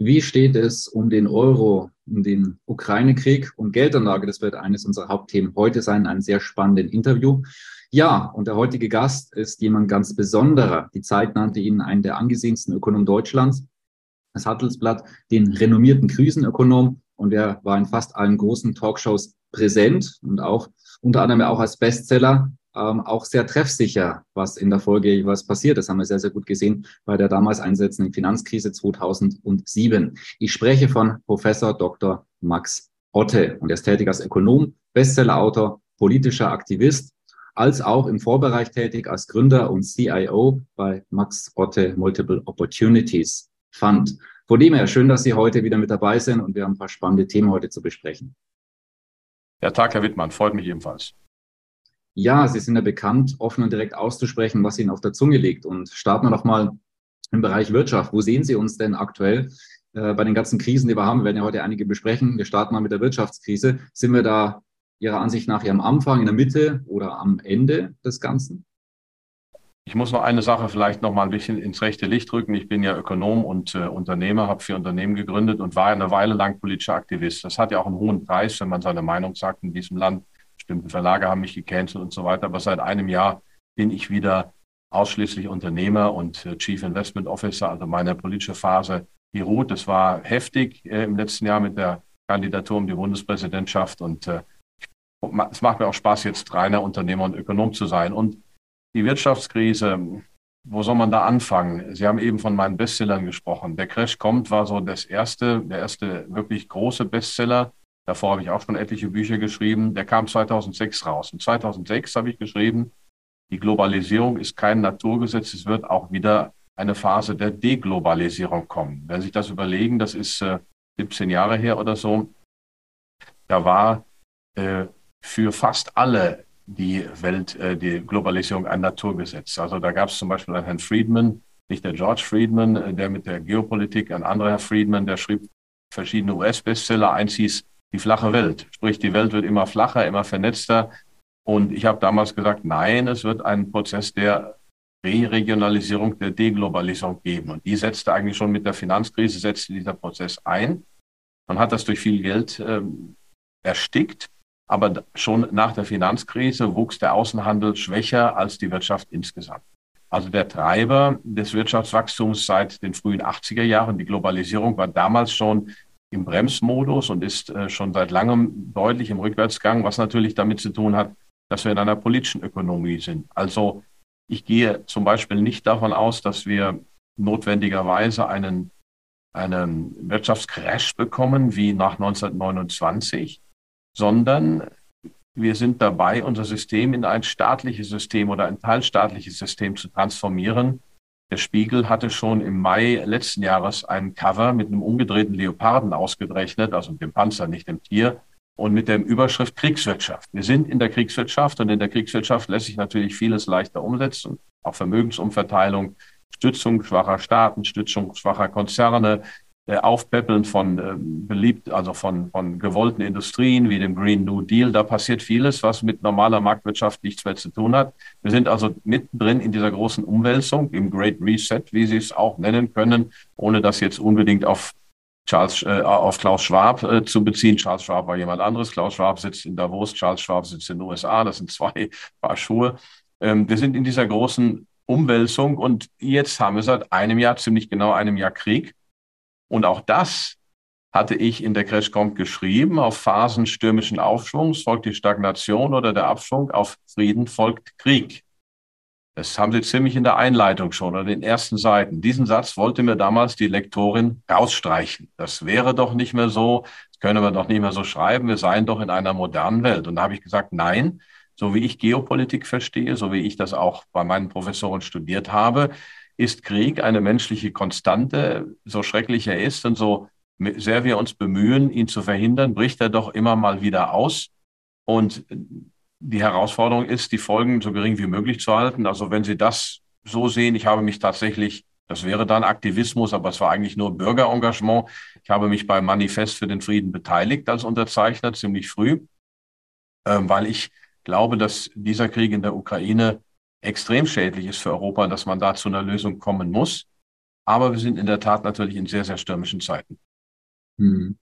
Wie steht es um den Euro, um den Ukraine-Krieg und Geldanlage? Das wird eines unserer Hauptthemen heute sein, ein sehr spannendes Interview. Ja, und der heutige Gast ist jemand ganz Besonderer. Die Zeit nannte ihn einen der angesehensten Ökonomen Deutschlands. Das Handelsblatt den renommierten Krisenökonom und er war in fast allen großen Talkshows präsent und auch unter anderem auch als Bestseller ähm, auch sehr treffsicher, was in der Folge jeweils passiert. Das haben wir sehr, sehr gut gesehen bei der damals einsetzenden Finanzkrise 2007. Ich spreche von Professor Dr. Max Otte und er ist tätig als Ökonom, Bestsellerautor, politischer Aktivist, als auch im Vorbereich tätig als Gründer und CIO bei Max Otte Multiple Opportunities Fund. Von dem her schön, dass Sie heute wieder mit dabei sind und wir haben ein paar spannende Themen heute zu besprechen. Ja, Tag, Herr Wittmann, freut mich ebenfalls. Ja, Sie sind ja bekannt, offen und direkt auszusprechen, was Ihnen auf der Zunge liegt. Und starten wir doch mal im Bereich Wirtschaft. Wo sehen Sie uns denn aktuell äh, bei den ganzen Krisen, die wir haben? Wir werden ja heute einige besprechen. Wir starten mal mit der Wirtschaftskrise. Sind wir da Ihrer Ansicht nach am Anfang, in der Mitte oder am Ende des Ganzen? Ich muss noch eine Sache vielleicht noch mal ein bisschen ins rechte Licht rücken. Ich bin ja Ökonom und äh, Unternehmer, habe vier Unternehmen gegründet und war eine Weile lang politischer Aktivist. Das hat ja auch einen hohen Preis, wenn man seine Meinung sagt in diesem Land bestimmte Verlage haben mich gecancelt und so weiter. Aber seit einem Jahr bin ich wieder ausschließlich Unternehmer und äh, Chief Investment Officer, also meine politische Phase, die ruht. Das war heftig äh, im letzten Jahr mit der Kandidatur um die Bundespräsidentschaft und äh, es macht mir auch Spaß, jetzt reiner Unternehmer und Ökonom zu sein. Und die Wirtschaftskrise, wo soll man da anfangen? Sie haben eben von meinen Bestsellern gesprochen. Der Crash kommt war so das erste, der erste wirklich große Bestseller. Davor habe ich auch schon etliche Bücher geschrieben. Der kam 2006 raus. Und 2006 habe ich geschrieben, die Globalisierung ist kein Naturgesetz. Es wird auch wieder eine Phase der Deglobalisierung kommen. Wenn Sie sich das überlegen, das ist äh, 17 Jahre her oder so, da war äh, für fast alle die Welt, äh, die Globalisierung ein Naturgesetz. Also da gab es zum Beispiel einen Herrn Friedman, nicht der George Friedman, äh, der mit der Geopolitik, ein anderer Herr Friedman, der schrieb verschiedene US-Bestseller. Eins hieß die flache Welt. Sprich, die Welt wird immer flacher, immer vernetzter. Und ich habe damals gesagt, nein, es wird einen Prozess der Re-Regionalisierung, der Deglobalisierung geben. Und die setzte eigentlich schon mit der Finanzkrise, setzte dieser Prozess ein. Man hat das durch viel Geld ähm, erstickt. Aber schon nach der Finanzkrise wuchs der Außenhandel schwächer als die Wirtschaft insgesamt. Also der Treiber des Wirtschaftswachstums seit den frühen 80er Jahren, die Globalisierung, war damals schon im Bremsmodus und ist äh, schon seit langem deutlich im Rückwärtsgang, was natürlich damit zu tun hat, dass wir in einer politischen Ökonomie sind. Also ich gehe zum Beispiel nicht davon aus, dass wir notwendigerweise einen, einen Wirtschaftscrash bekommen wie nach 1929, sondern wir sind dabei, unser System in ein staatliches System oder ein teilstaatliches System zu transformieren, der Spiegel hatte schon im Mai letzten Jahres ein Cover mit einem umgedrehten Leoparden ausgerechnet, also dem Panzer, nicht dem Tier, und mit der Überschrift Kriegswirtschaft. Wir sind in der Kriegswirtschaft und in der Kriegswirtschaft lässt sich natürlich vieles leichter umsetzen, auch Vermögensumverteilung, Stützung schwacher Staaten, Stützung schwacher Konzerne, Aufpäppeln von äh, beliebt, also von, von gewollten Industrien wie dem Green New Deal. Da passiert vieles, was mit normaler Marktwirtschaft nichts mehr zu tun hat. Wir sind also mittendrin in dieser großen Umwälzung, im Great Reset, wie Sie es auch nennen können, ohne das jetzt unbedingt auf Charles, äh, auf Klaus Schwab äh, zu beziehen. Charles Schwab war jemand anderes. Klaus Schwab sitzt in Davos, Charles Schwab sitzt in den USA. Das sind zwei Paar Schuhe. Ähm, wir sind in dieser großen Umwälzung und jetzt haben wir seit einem Jahr, ziemlich genau einem Jahr Krieg. Und auch das hatte ich in der Crashcomp geschrieben. Auf Phasen stürmischen Aufschwungs folgt die Stagnation oder der Abschwung. Auf Frieden folgt Krieg. Das haben Sie ziemlich in der Einleitung schon oder den ersten Seiten. Diesen Satz wollte mir damals die Lektorin rausstreichen. Das wäre doch nicht mehr so, das können wir doch nicht mehr so schreiben, wir seien doch in einer modernen Welt. Und da habe ich gesagt, nein, so wie ich Geopolitik verstehe, so wie ich das auch bei meinen Professoren studiert habe, ist Krieg eine menschliche Konstante, so schrecklich er ist und so sehr wir uns bemühen, ihn zu verhindern, bricht er doch immer mal wieder aus. Und die Herausforderung ist, die Folgen so gering wie möglich zu halten. Also wenn Sie das so sehen, ich habe mich tatsächlich, das wäre dann Aktivismus, aber es war eigentlich nur Bürgerengagement. Ich habe mich beim Manifest für den Frieden beteiligt als Unterzeichner ziemlich früh, ähm, weil ich glaube, dass dieser Krieg in der Ukraine extrem schädlich ist für Europa, dass man da zu einer Lösung kommen muss. Aber wir sind in der Tat natürlich in sehr, sehr stürmischen Zeiten. Hm.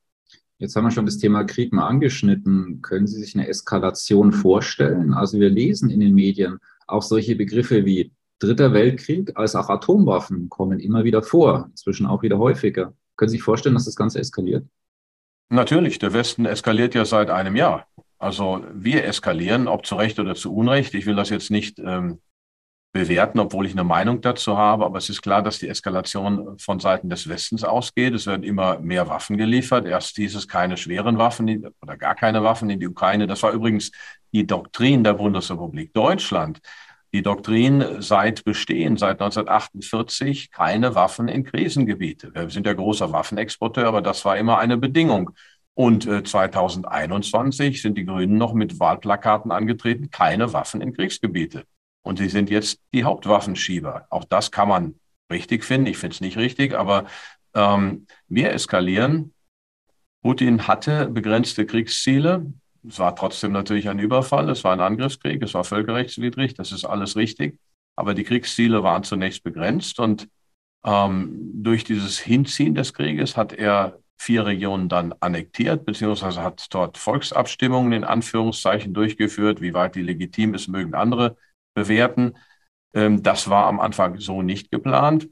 Jetzt haben wir schon das Thema Krieg mal angeschnitten. Können Sie sich eine Eskalation vorstellen? Also wir lesen in den Medien auch solche Begriffe wie Dritter Weltkrieg als auch Atomwaffen kommen immer wieder vor, inzwischen auch wieder häufiger. Können Sie sich vorstellen, dass das Ganze eskaliert? Natürlich, der Westen eskaliert ja seit einem Jahr. Also wir eskalieren, ob zu Recht oder zu Unrecht. Ich will das jetzt nicht ähm, bewerten, obwohl ich eine Meinung dazu habe. Aber es ist klar, dass die Eskalation von Seiten des Westens ausgeht. Es werden immer mehr Waffen geliefert. Erst hieß es keine schweren Waffen oder gar keine Waffen in die Ukraine. Das war übrigens die Doktrin der Bundesrepublik Deutschland. Die Doktrin seit Bestehen, seit 1948, keine Waffen in Krisengebiete. Wir sind ja großer Waffenexporteur, aber das war immer eine Bedingung. Und äh, 2021 sind die Grünen noch mit Wahlplakaten angetreten, keine Waffen in Kriegsgebiete. Und sie sind jetzt die Hauptwaffenschieber. Auch das kann man richtig finden. Ich finde es nicht richtig, aber ähm, wir eskalieren. Putin hatte begrenzte Kriegsziele. Es war trotzdem natürlich ein Überfall, es war ein Angriffskrieg, es war völkerrechtswidrig, das ist alles richtig. Aber die Kriegsziele waren zunächst begrenzt und ähm, durch dieses Hinziehen des Krieges hat er vier Regionen dann annektiert, beziehungsweise hat dort Volksabstimmungen in Anführungszeichen durchgeführt. Wie weit die legitim ist, mögen andere bewerten. Ähm, das war am Anfang so nicht geplant.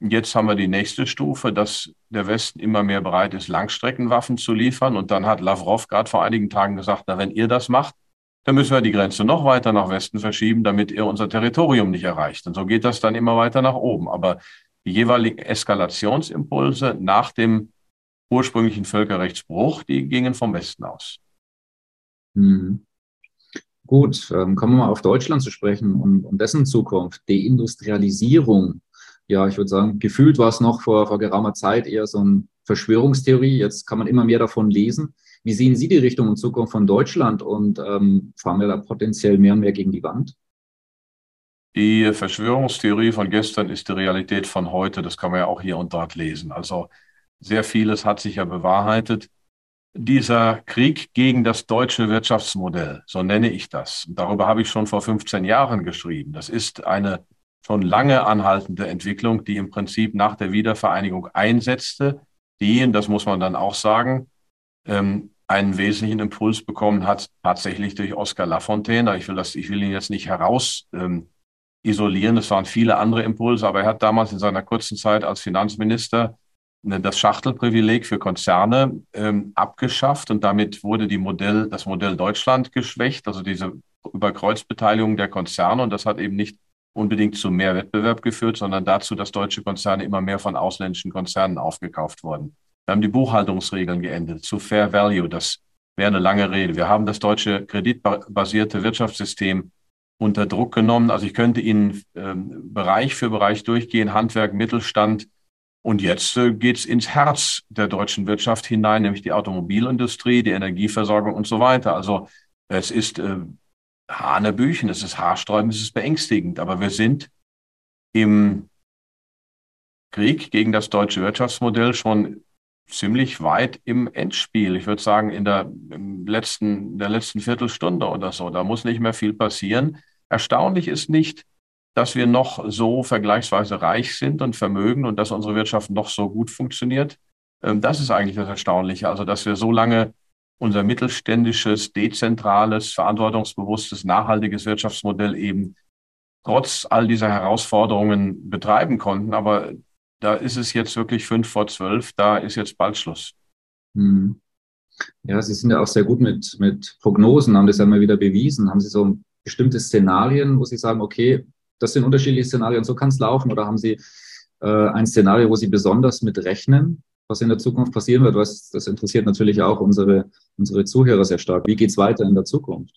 Jetzt haben wir die nächste Stufe, dass der Westen immer mehr bereit ist, Langstreckenwaffen zu liefern. Und dann hat Lavrov gerade vor einigen Tagen gesagt, na, wenn ihr das macht, dann müssen wir die Grenze noch weiter nach Westen verschieben, damit ihr unser Territorium nicht erreicht. Und so geht das dann immer weiter nach oben. Aber die jeweiligen Eskalationsimpulse nach dem ursprünglichen Völkerrechtsbruch, die gingen vom Westen aus. Mhm. Gut, ähm, kommen wir mal auf Deutschland zu sprechen und, und dessen Zukunft. Deindustrialisierung. Ja, ich würde sagen, gefühlt war es noch vor, vor geraumer Zeit eher so eine Verschwörungstheorie. Jetzt kann man immer mehr davon lesen. Wie sehen Sie die Richtung und Zukunft von Deutschland und ähm, fahren wir da potenziell mehr und mehr gegen die Wand? Die Verschwörungstheorie von gestern ist die Realität von heute. Das kann man ja auch hier und dort lesen. Also sehr vieles hat sich ja bewahrheitet dieser Krieg gegen das deutsche Wirtschaftsmodell, so nenne ich das. Darüber habe ich schon vor 15 Jahren geschrieben. Das ist eine schon lange anhaltende Entwicklung, die im Prinzip nach der Wiedervereinigung einsetzte, die, das muss man dann auch sagen, ähm, einen wesentlichen Impuls bekommen hat, tatsächlich durch Oskar Lafontaine. Ich will, das, ich will ihn jetzt nicht heraus ähm, isolieren, es waren viele andere Impulse, aber er hat damals in seiner kurzen Zeit als Finanzminister das Schachtelprivileg für Konzerne ähm, abgeschafft und damit wurde die Modell, das Modell Deutschland geschwächt, also diese Überkreuzbeteiligung der Konzerne und das hat eben nicht unbedingt zu mehr Wettbewerb geführt, sondern dazu, dass deutsche Konzerne immer mehr von ausländischen Konzernen aufgekauft wurden. Wir haben die Buchhaltungsregeln geändert zu Fair Value, das wäre eine lange Rede. Wir haben das deutsche kreditbasierte Wirtschaftssystem unter Druck genommen. Also ich könnte Ihnen ähm, Bereich für Bereich durchgehen, Handwerk, Mittelstand, und jetzt äh, geht es ins Herz der deutschen Wirtschaft hinein, nämlich die Automobilindustrie, die Energieversorgung und so weiter. Also es ist äh, Hanebüchen, es ist haarsträubend, es ist beängstigend. Aber wir sind im Krieg gegen das deutsche Wirtschaftsmodell schon ziemlich weit im Endspiel. Ich würde sagen, in der, letzten, in der letzten Viertelstunde oder so. Da muss nicht mehr viel passieren. Erstaunlich ist nicht, dass wir noch so vergleichsweise reich sind und vermögen und dass unsere Wirtschaft noch so gut funktioniert. Ähm, das ist eigentlich das Erstaunliche. Also, dass wir so lange unser mittelständisches, dezentrales, verantwortungsbewusstes, nachhaltiges Wirtschaftsmodell eben trotz all dieser Herausforderungen betreiben konnten. Aber da ist es jetzt wirklich fünf vor zwölf, da ist jetzt bald Schluss. Hm. Ja, Sie sind ja auch sehr gut mit, mit Prognosen, haben das ja mal wieder bewiesen. Haben Sie so bestimmte Szenarien, wo Sie sagen, okay, das sind unterschiedliche Szenarien, so kann es laufen? Oder haben Sie äh, ein Szenario, wo Sie besonders mit rechnen, was in der Zukunft passieren wird? Was, das interessiert natürlich auch unsere, unsere Zuhörer sehr stark. Wie geht es weiter in der Zukunft?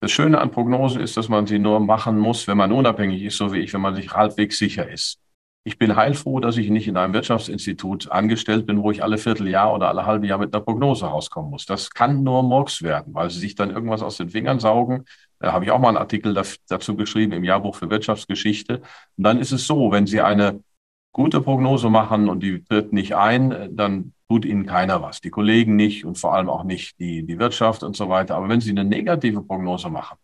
Das Schöne an Prognosen ist, dass man sie nur machen muss, wenn man unabhängig ist, so wie ich, wenn man sich halbwegs sicher ist. Ich bin heilfroh, dass ich nicht in einem Wirtschaftsinstitut angestellt bin, wo ich alle Vierteljahr oder alle halbe Jahr mit einer Prognose rauskommen muss. Das kann nur Murks werden, weil sie sich dann irgendwas aus den Fingern saugen. Da habe ich auch mal einen Artikel dazu geschrieben im Jahrbuch für Wirtschaftsgeschichte. Und dann ist es so, wenn Sie eine gute Prognose machen und die tritt nicht ein, dann tut Ihnen keiner was. Die Kollegen nicht und vor allem auch nicht die, die Wirtschaft und so weiter. Aber wenn Sie eine negative Prognose machen,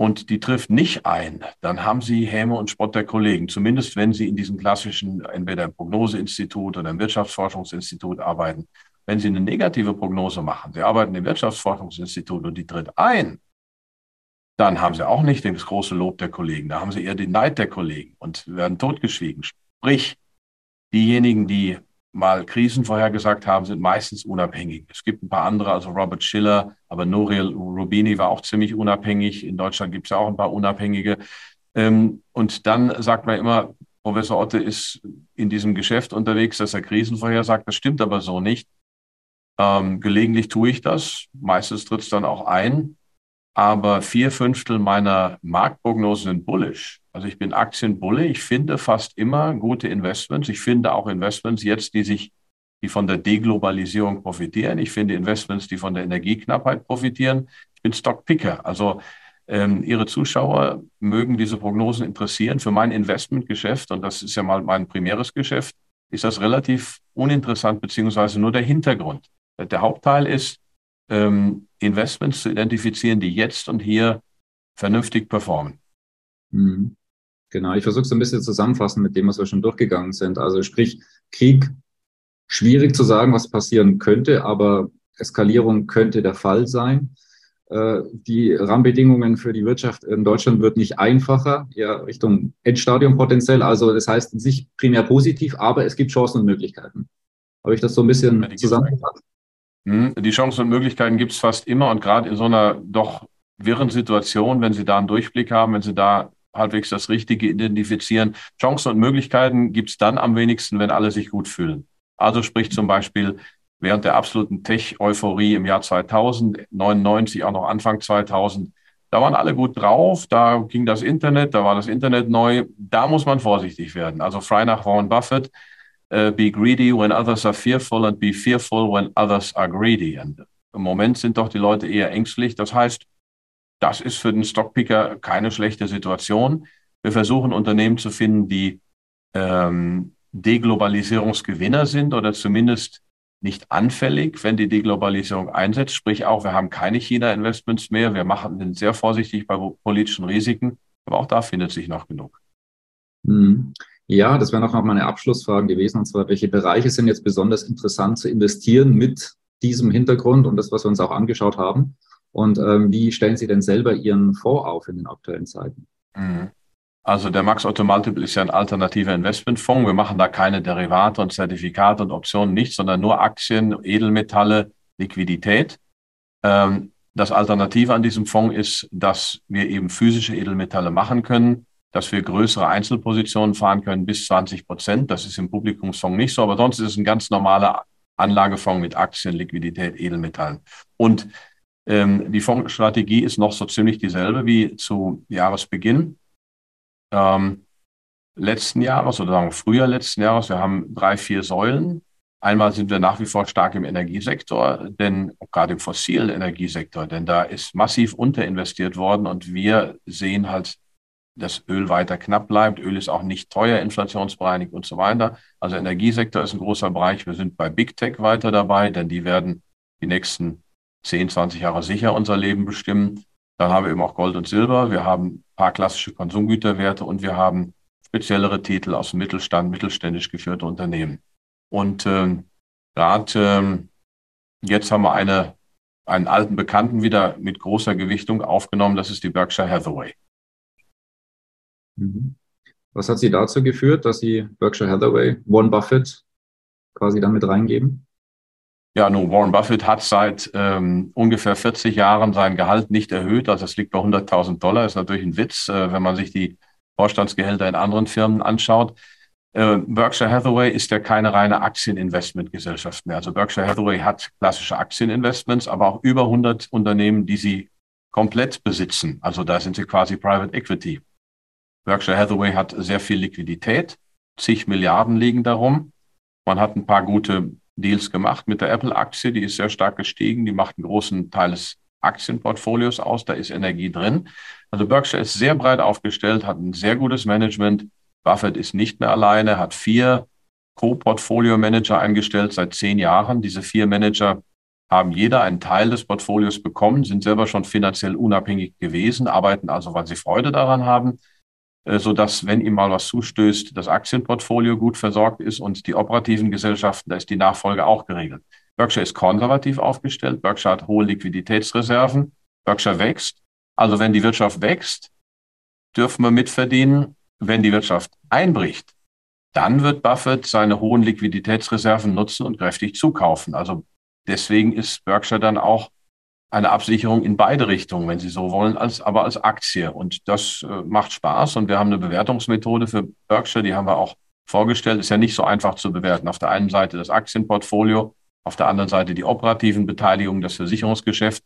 und die trifft nicht ein, dann haben Sie Häme und Spott der Kollegen. Zumindest wenn Sie in diesem klassischen, entweder im Prognoseinstitut oder im Wirtschaftsforschungsinstitut arbeiten. Wenn Sie eine negative Prognose machen, Sie arbeiten im Wirtschaftsforschungsinstitut und die tritt ein, dann haben Sie auch nicht das große Lob der Kollegen. Da haben Sie eher den Neid der Kollegen und werden totgeschwiegen. Sprich, diejenigen, die mal Krisen vorhergesagt haben, sind meistens unabhängig. Es gibt ein paar andere, also Robert Schiller, aber Nouriel Rubini war auch ziemlich unabhängig. In Deutschland gibt es ja auch ein paar Unabhängige. Ähm, und dann sagt man immer, Professor Otte ist in diesem Geschäft unterwegs, dass er Krisen vorhersagt. Das stimmt aber so nicht. Ähm, gelegentlich tue ich das. Meistens tritt es dann auch ein. Aber vier Fünftel meiner Marktprognosen sind bullish. Also ich bin Aktienbulle. Ich finde fast immer gute Investments. Ich finde auch Investments jetzt, die sich, die von der Deglobalisierung profitieren. Ich finde Investments, die von der Energieknappheit profitieren. Ich bin Stockpicker. Also ähm, Ihre Zuschauer mögen diese Prognosen interessieren. Für mein Investmentgeschäft, und das ist ja mal mein primäres Geschäft, ist das relativ uninteressant, beziehungsweise nur der Hintergrund. Der Hauptteil ist, ähm, Investments zu identifizieren, die jetzt und hier vernünftig performen. Mhm. Genau, ich versuche es ein bisschen zusammenfassen mit dem, was wir schon durchgegangen sind. Also sprich, Krieg, schwierig zu sagen, was passieren könnte, aber Eskalierung könnte der Fall sein. Äh, die Rahmenbedingungen für die Wirtschaft in Deutschland wird nicht einfacher, eher Richtung Endstadium potenziell. Also das heißt nicht primär positiv, aber es gibt Chancen und Möglichkeiten. Habe ich das so ein bisschen ja, zusammengefasst? Hm, die Chancen und Möglichkeiten gibt es fast immer und gerade in so einer doch wirren Situation, wenn Sie da einen Durchblick haben, wenn Sie da halbwegs das Richtige identifizieren. Chancen und Möglichkeiten gibt es dann am wenigsten, wenn alle sich gut fühlen. Also sprich zum Beispiel während der absoluten Tech-Euphorie im Jahr 2000, 99, auch noch Anfang 2000, da waren alle gut drauf, da ging das Internet, da war das Internet neu, da muss man vorsichtig werden. Also frei nach Warren Buffett, uh, be greedy when others are fearful and be fearful when others are greedy. Und im Moment sind doch die Leute eher ängstlich. Das heißt, das ist für den Stockpicker keine schlechte Situation. Wir versuchen Unternehmen zu finden, die ähm, Deglobalisierungsgewinner sind oder zumindest nicht anfällig, wenn die Deglobalisierung einsetzt. Sprich auch, wir haben keine China-Investments mehr. Wir machen, sind sehr vorsichtig bei politischen Risiken. Aber auch da findet sich noch genug. Ja, das wäre noch meine Abschlussfragen gewesen. Und zwar, welche Bereiche sind jetzt besonders interessant zu investieren mit diesem Hintergrund und das, was wir uns auch angeschaut haben? Und ähm, wie stellen Sie denn selber Ihren Fonds auf in den aktuellen Zeiten? Mhm. Also der Max Otto Multiple ist ja ein alternativer Investmentfonds. Wir machen da keine Derivate und Zertifikate und Optionen nicht, sondern nur Aktien, Edelmetalle, Liquidität. Ähm, das Alternative an diesem Fonds ist, dass wir eben physische Edelmetalle machen können, dass wir größere Einzelpositionen fahren können bis 20 Prozent. Das ist im Publikumsfonds nicht so, aber sonst ist es ein ganz normaler Anlagefonds mit Aktien, Liquidität, Edelmetallen. Und ähm, die Fondsstrategie ist noch so ziemlich dieselbe wie zu Jahresbeginn ähm, letzten Jahres oder sagen wir Frühjahr letzten Jahres. Wir haben drei, vier Säulen. Einmal sind wir nach wie vor stark im Energiesektor, denn gerade im fossilen Energiesektor, denn da ist massiv unterinvestiert worden und wir sehen halt, dass Öl weiter knapp bleibt. Öl ist auch nicht teuer, inflationsbereinigt und so weiter. Also Energiesektor ist ein großer Bereich. Wir sind bei Big Tech weiter dabei, denn die werden die nächsten 10, 20 Jahre sicher unser Leben bestimmen. Dann haben wir eben auch Gold und Silber. Wir haben ein paar klassische Konsumgüterwerte und wir haben speziellere Titel aus dem Mittelstand, mittelständisch geführte Unternehmen. Und ähm, gerade ähm, jetzt haben wir eine, einen alten Bekannten wieder mit großer Gewichtung aufgenommen. Das ist die Berkshire Hathaway. Mhm. Was hat Sie dazu geführt, dass Sie Berkshire Hathaway, Warren Buffett quasi damit reingeben? Ja, nun, Warren Buffett hat seit ähm, ungefähr 40 Jahren sein Gehalt nicht erhöht. Also es liegt bei 100.000 Dollar. Ist natürlich ein Witz, äh, wenn man sich die Vorstandsgehälter in anderen Firmen anschaut. Äh, Berkshire Hathaway ist ja keine reine Aktieninvestmentgesellschaft mehr. Also Berkshire Hathaway hat klassische Aktieninvestments, aber auch über 100 Unternehmen, die sie komplett besitzen. Also da sind sie quasi Private Equity. Berkshire Hathaway hat sehr viel Liquidität, zig Milliarden liegen darum. Man hat ein paar gute Deals gemacht mit der Apple-Aktie, die ist sehr stark gestiegen, die macht einen großen Teil des Aktienportfolios aus, da ist Energie drin. Also Berkshire ist sehr breit aufgestellt, hat ein sehr gutes Management. Buffett ist nicht mehr alleine, hat vier Co-Portfolio-Manager eingestellt seit zehn Jahren. Diese vier Manager haben jeder einen Teil des Portfolios bekommen, sind selber schon finanziell unabhängig gewesen, arbeiten also, weil sie Freude daran haben, so dass, wenn ihm mal was zustößt, das Aktienportfolio gut versorgt ist und die operativen Gesellschaften, da ist die Nachfolge auch geregelt. Berkshire ist konservativ aufgestellt, Berkshire hat hohe Liquiditätsreserven, Berkshire wächst. Also wenn die Wirtschaft wächst, dürfen wir mitverdienen. Wenn die Wirtschaft einbricht, dann wird Buffett seine hohen Liquiditätsreserven nutzen und kräftig zukaufen. Also deswegen ist Berkshire dann auch eine Absicherung in beide Richtungen, wenn Sie so wollen, als, aber als Aktie. Und das äh, macht Spaß. Und wir haben eine Bewertungsmethode für Berkshire, die haben wir auch vorgestellt. Ist ja nicht so einfach zu bewerten. Auf der einen Seite das Aktienportfolio, auf der anderen Seite die operativen Beteiligungen, das Versicherungsgeschäft.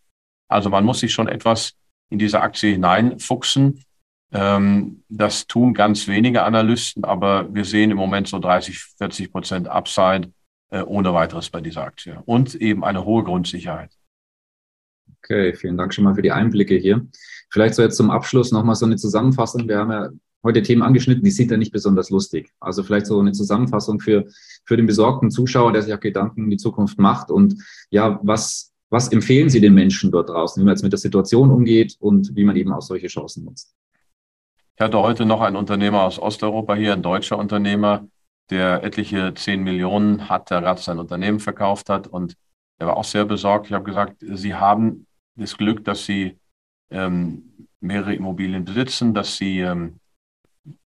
Also man muss sich schon etwas in diese Aktie hineinfuchsen. Ähm, das tun ganz wenige Analysten, aber wir sehen im Moment so 30, 40 Prozent Upside äh, ohne weiteres bei dieser Aktie und eben eine hohe Grundsicherheit. Okay, vielen Dank schon mal für die Einblicke hier. Vielleicht so jetzt zum Abschluss nochmal so eine Zusammenfassung. Wir haben ja heute Themen angeschnitten, die sind ja nicht besonders lustig. Also vielleicht so eine Zusammenfassung für, für den besorgten Zuschauer, der sich auch Gedanken in die Zukunft macht. Und ja, was, was empfehlen Sie den Menschen dort draußen, wie man jetzt mit der Situation umgeht und wie man eben auch solche Chancen nutzt? Ich hatte heute noch einen Unternehmer aus Osteuropa hier, ein deutscher Unternehmer, der etliche zehn Millionen hat, der gerade sein Unternehmen verkauft hat und er war auch sehr besorgt. Ich habe gesagt, Sie haben das Glück, dass Sie ähm, mehrere Immobilien besitzen, dass Sie ähm,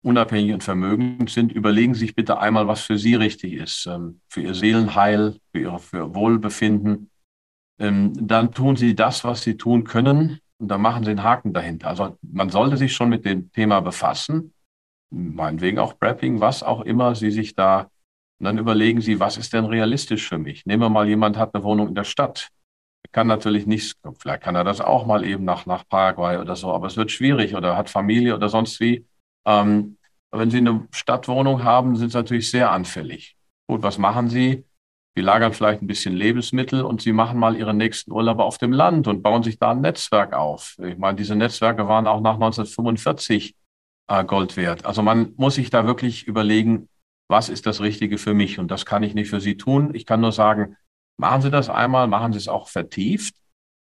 unabhängig und vermögend sind. Überlegen Sie sich bitte einmal, was für Sie richtig ist, ähm, für Ihr Seelenheil, für Ihr für Wohlbefinden. Ähm, dann tun Sie das, was Sie tun können und dann machen Sie einen Haken dahinter. Also man sollte sich schon mit dem Thema befassen, meinetwegen auch Prepping, was auch immer Sie sich da, und dann überlegen Sie, was ist denn realistisch für mich? Nehmen wir mal, jemand hat eine Wohnung in der Stadt. Kann natürlich nicht, vielleicht kann er das auch mal eben nach, nach Paraguay oder so, aber es wird schwierig oder hat Familie oder sonst wie. Ähm, wenn Sie eine Stadtwohnung haben, sind Sie natürlich sehr anfällig. Gut, was machen Sie? Sie lagern vielleicht ein bisschen Lebensmittel und sie machen mal ihre nächsten Urlaube auf dem Land und bauen sich da ein Netzwerk auf. Ich meine, diese Netzwerke waren auch nach 1945 äh, Gold wert. Also man muss sich da wirklich überlegen, was ist das Richtige für mich? Und das kann ich nicht für Sie tun. Ich kann nur sagen, machen Sie das einmal, machen Sie es auch vertieft.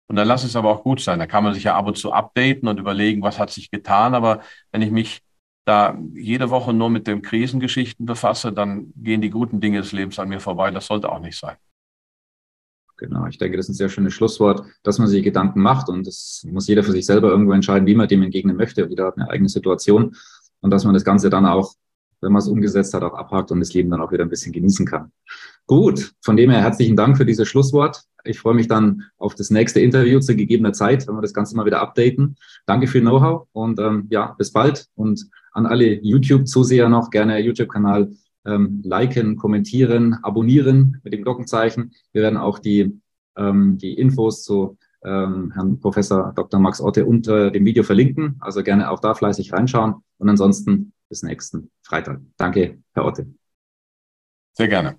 Und dann Sie es aber auch gut sein. Da kann man sich ja ab und zu updaten und überlegen, was hat sich getan. Aber wenn ich mich da jede Woche nur mit den Krisengeschichten befasse, dann gehen die guten Dinge des Lebens an mir vorbei. Das sollte auch nicht sein. Genau, ich denke, das ist ein sehr schönes Schlusswort, dass man sich Gedanken macht und das muss jeder für sich selber irgendwo entscheiden, wie man dem entgegnen möchte. Jeder hat eine eigene Situation und dass man das Ganze dann auch, wenn man es umgesetzt hat, auch abhakt und das Leben dann auch wieder ein bisschen genießen kann. Gut, von dem her herzlichen Dank für dieses Schlusswort. Ich freue mich dann auf das nächste Interview zu gegebener Zeit, wenn wir das Ganze mal wieder updaten. Danke für Know-how und ähm, ja, bis bald und an alle YouTube-Zuseher noch gerne YouTube-Kanal ähm, liken, kommentieren, abonnieren mit dem Glockenzeichen. Wir werden auch die, ähm, die Infos zu ähm, Herrn Professor Dr. Max Otte unter dem Video verlinken. Also gerne auch da fleißig reinschauen. Und ansonsten bis nächsten Freitag. Danke, Herr Otte. Sehr gerne.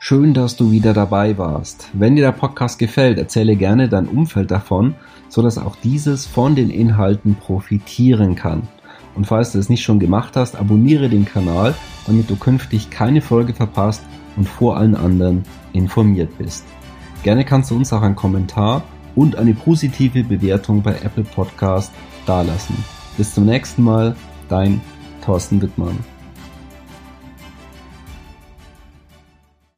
Schön, dass du wieder dabei warst. Wenn dir der Podcast gefällt, erzähle gerne dein Umfeld davon, so dass auch dieses von den Inhalten profitieren kann. Und falls du es nicht schon gemacht hast, abonniere den Kanal, damit du künftig keine Folge verpasst und vor allen anderen informiert bist. Gerne kannst du uns auch einen Kommentar und eine positive Bewertung bei Apple Podcast dalassen. Bis zum nächsten Mal, dein Thorsten Wittmann.